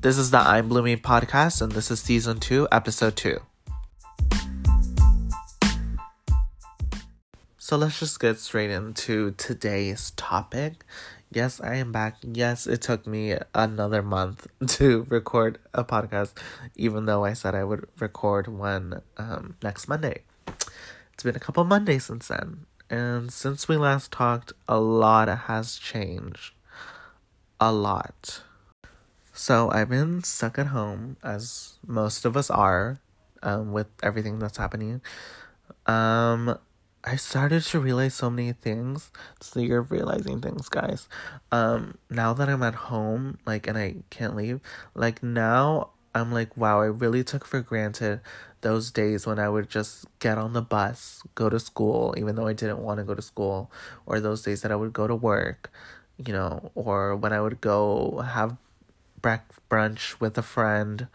This is the I'm Blooming podcast, and this is season two, episode two. So let's just get straight into today's topic. Yes, I am back. Yes, it took me another month to record a podcast, even though I said I would record one um, next Monday. It's been a couple Mondays since then. And since we last talked, a lot has changed. A lot. So I've been stuck at home, as most of us are, um, with everything that's happening. Um, I started to realize so many things. So you're realizing things, guys. Um, now that I'm at home, like, and I can't leave, like, now I'm like, wow, I really took for granted those days when I would just get on the bus, go to school, even though I didn't want to go to school, or those days that I would go to work, you know, or when I would go have brunch with a friend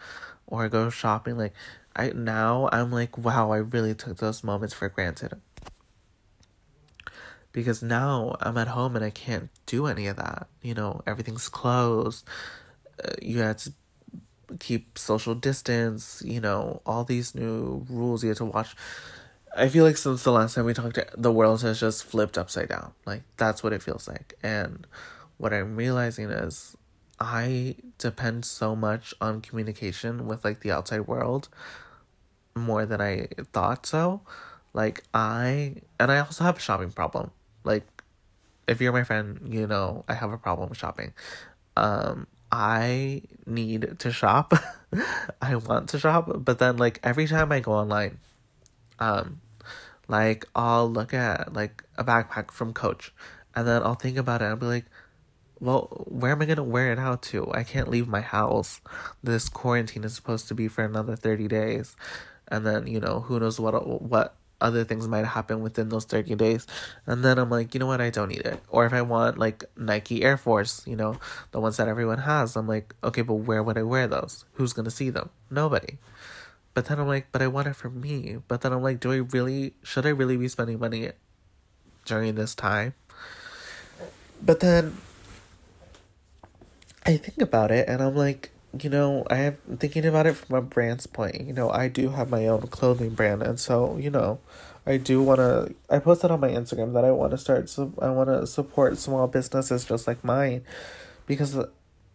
or go shopping. Like, I now I'm like, wow, I really took those moments for granted because now I'm at home and I can't do any of that. You know, everything's closed. Uh, you have to keep social distance, you know, all these new rules you have to watch. I feel like since the last time we talked, the world has just flipped upside down. Like, that's what it feels like. And what I'm realizing is I depend so much on communication with like the outside world more than I thought so. Like, I, and I also have a shopping problem. Like, if you're my friend, you know I have a problem with shopping. Um, I need to shop. I want to shop, but then like every time I go online, um, like I'll look at like a backpack from Coach, and then I'll think about it. and I'll be like, well, where am I gonna wear it out to? I can't leave my house. This quarantine is supposed to be for another thirty days, and then you know who knows what what other things might happen within those 30 days. And then I'm like, you know what, I don't need it. Or if I want like Nike Air Force, you know, the ones that everyone has, I'm like, okay, but where would I wear those? Who's gonna see them? Nobody. But then I'm like, but I want it for me. But then I'm like, do I really, should I really be spending money during this time? But then I think about it and I'm like, you know, I am thinking about it from a brand's point. You know, I do have my own clothing brand, and so you know, I do want to. I posted on my Instagram that I want to start. So I want to support small businesses just like mine, because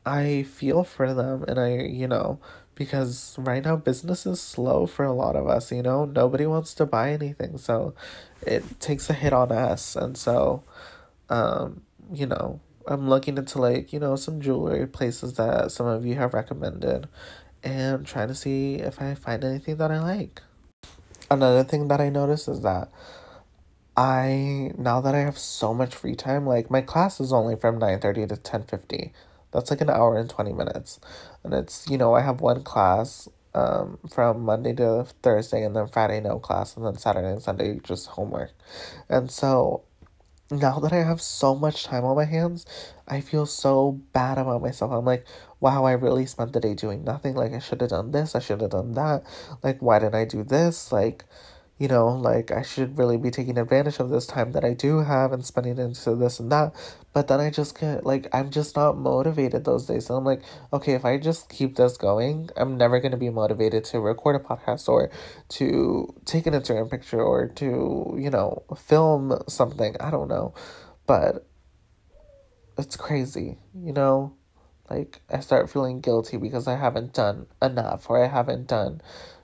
I feel for them, and I you know because right now business is slow for a lot of us. You know, nobody wants to buy anything, so it takes a hit on us, and so, um, you know, I'm looking into like, you know, some jewelry places that some of you have recommended and trying to see if I find anything that I like. Another thing that I noticed is that I now that I have so much free time, like my class is only from 9:30 to 10:50. That's like an hour and 20 minutes. And it's, you know, I have one class um from Monday to Thursday and then Friday no class and then Saturday and Sunday just homework. And so now that I have so much time on my hands, I feel so bad about myself. I'm like, wow, I really spent the day doing nothing. Like, I should have done this, I should have done that. Like, why didn't I do this? Like, you know, like I should really be taking advantage of this time that I do have and spending into this and that. But then I just get like I'm just not motivated those days. So I'm like, okay, if I just keep this going, I'm never gonna be motivated to record a podcast or to take an Instagram picture or to, you know, film something. I don't know. But it's crazy, you know? Like I start feeling guilty because I haven't done enough or I haven't done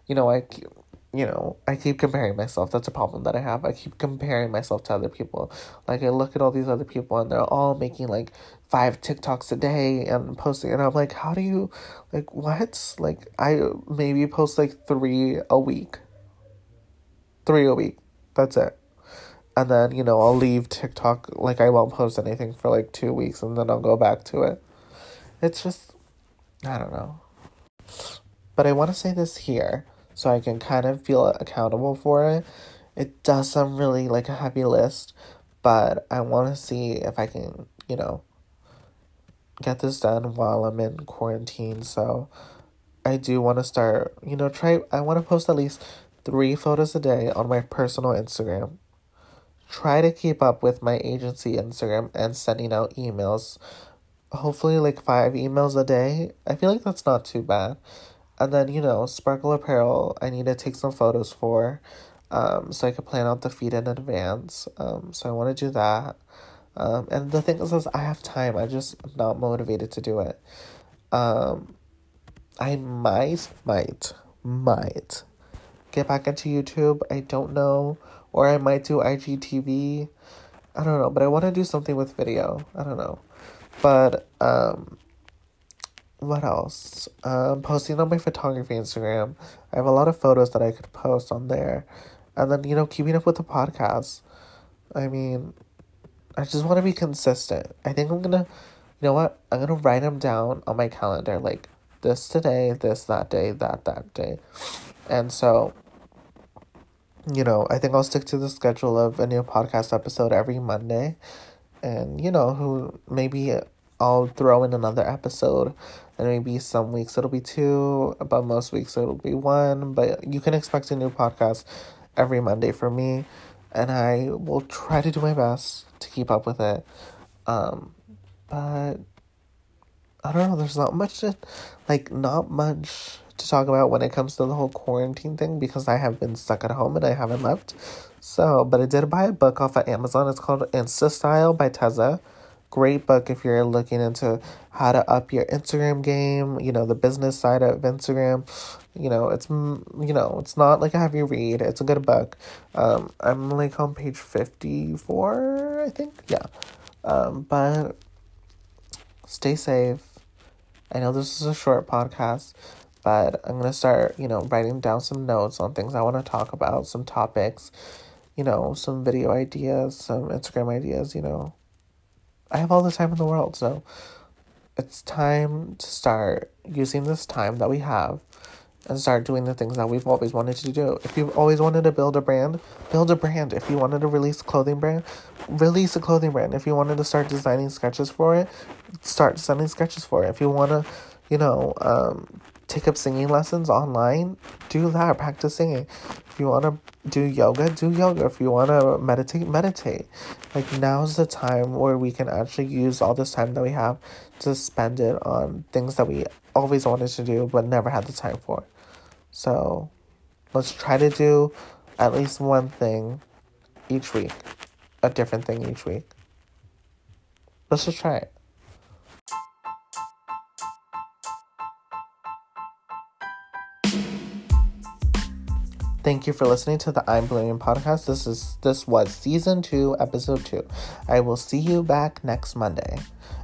you know, I you know, I keep comparing myself. That's a problem that I have. I keep comparing myself to other people. Like I look at all these other people and they're all making like five TikToks a day and posting and I'm like, how do you like what? Like I maybe post like 3 a week. 3 a week. That's it. And then, you know, I'll leave TikTok like I won't post anything for like 2 weeks and then I'll go back to it. It's just I don't know. But I want to say this here so I can kind of feel accountable for it. It does sound really like a heavy list, but I want to see if I can, you know, get this done while I'm in quarantine. So I do want to start, you know, try, I want to post at least three photos a day on my personal Instagram. Try to keep up with my agency Instagram and sending out emails hopefully like five emails a day. I feel like that's not too bad. And then, you know, Sparkle Apparel, I need to take some photos for. Um, so I could plan out the feed in advance. Um, so I want to do that. Um, and the thing is, is I have time. I just not motivated to do it. Um, I might, might, might get back into YouTube. I don't know. Or I might do IGTV. I don't know. But I want to do something with video. I don't know. But, um, what else? Um, posting on my photography Instagram. I have a lot of photos that I could post on there. And then, you know, keeping up with the podcast. I mean, I just want to be consistent. I think I'm gonna, you know what? I'm gonna write them down on my calendar, like this today, this that day, that that day, and so. You know, I think I'll stick to the schedule of a new podcast episode every Monday, and you know, who maybe I'll throw in another episode, and maybe some weeks it'll be two, but most weeks it'll be one. But you can expect a new podcast every Monday for me, and I will try to do my best to keep up with it. Um, but I don't know. There's not much to, like, not much to talk about when it comes to the whole quarantine thing because I have been stuck at home and I haven't left. So, but I did buy a book off of Amazon. It's called Insta Style by Tezza. Great book if you're looking into how to up your Instagram game, you know, the business side of Instagram. You know, it's, you know, it's not like a heavy read. It's a good book. Um, I'm like on page 54, I think. Yeah. Um, but stay safe. I know this is a short podcast, but I'm going to start, you know, writing down some notes on things I want to talk about, some topics, you know, some video ideas, some Instagram ideas, you know. I have all the time in the world, so it's time to start using this time that we have and start doing the things that we've always wanted to do. If you've always wanted to build a brand, build a brand. If you wanted to release a clothing brand, release a clothing brand. If you wanted to start designing sketches for it, start designing sketches for it. If you want to, you know, um, take up singing lessons online, do that. Practice singing. If you want to do yoga, do yoga. If you want to meditate, meditate. Like now's the time where we can actually use all this time that we have to spend it on things that we always wanted to do but never had the time for. So let's try to do at least one thing each week, a different thing each week. Let's just try it. Thank you for listening to the I'm Blooming podcast. This is this was season two, episode two. I will see you back next Monday.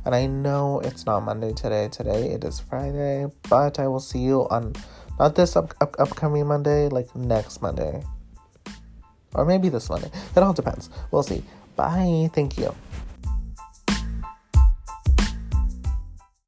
And I know it's not Monday today. Today it is Friday, but I will see you on not this up, up, upcoming Monday, like next Monday. Or maybe this Monday. It all depends. We'll see. Bye. Thank you.